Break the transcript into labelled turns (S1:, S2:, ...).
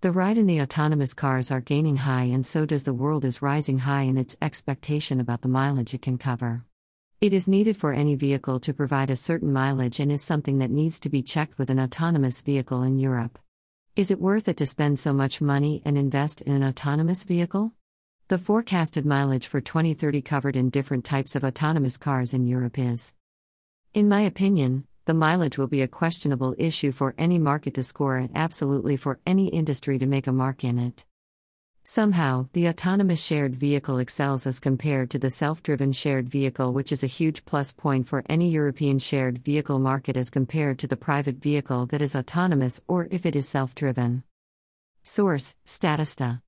S1: The ride in the autonomous cars are gaining high and so does the world is rising high in its expectation about the mileage it can cover. It is needed for any vehicle to provide a certain mileage and is something that needs to be checked with an autonomous vehicle in Europe. Is it worth it to spend so much money and invest in an autonomous vehicle? The forecasted mileage for 2030 covered in different types of autonomous cars in Europe is. In my opinion, the mileage will be a questionable issue for any market to score and absolutely for any industry to make a mark in it. Somehow, the autonomous shared vehicle excels as compared to the self driven shared vehicle, which is a huge plus point for any European shared vehicle market as compared to the private vehicle that is autonomous or if it is self driven. Source Statista